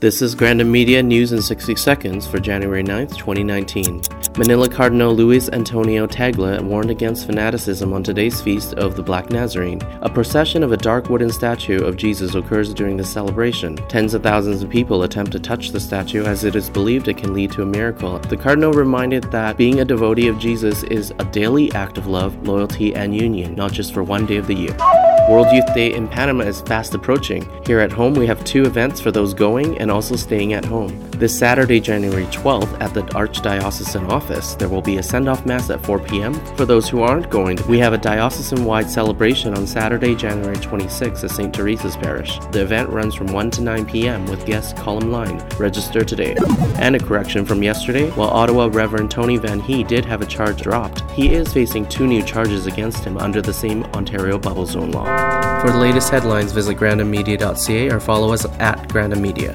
This is Grandin Media News in 60 Seconds for January 9th, 2019. Manila Cardinal Luis Antonio Tagle warned against fanaticism on today's feast of the Black Nazarene. A procession of a dark wooden statue of Jesus occurs during the celebration. Tens of thousands of people attempt to touch the statue as it is believed it can lead to a miracle. The Cardinal reminded that being a devotee of Jesus is a daily act of love, loyalty, and union, not just for one day of the year. World Youth Day in Panama is fast approaching. Here at home, we have two events for those going and also staying at home. This Saturday, January 12th, at the Archdiocesan office, there will be a send off Mass at 4 p.m. For those who aren't going, we have a diocesan wide celebration on Saturday, January 26th at St. Teresa's Parish. The event runs from 1 to 9 p.m. with guest column line. Register today. And a correction from yesterday while Ottawa Reverend Tony Van Hee did have a charge dropped, he is facing two new charges against him under the same Ontario bubble zone law. For the latest headlines, visit grandinmedia.ca or follow us at Grandin Media.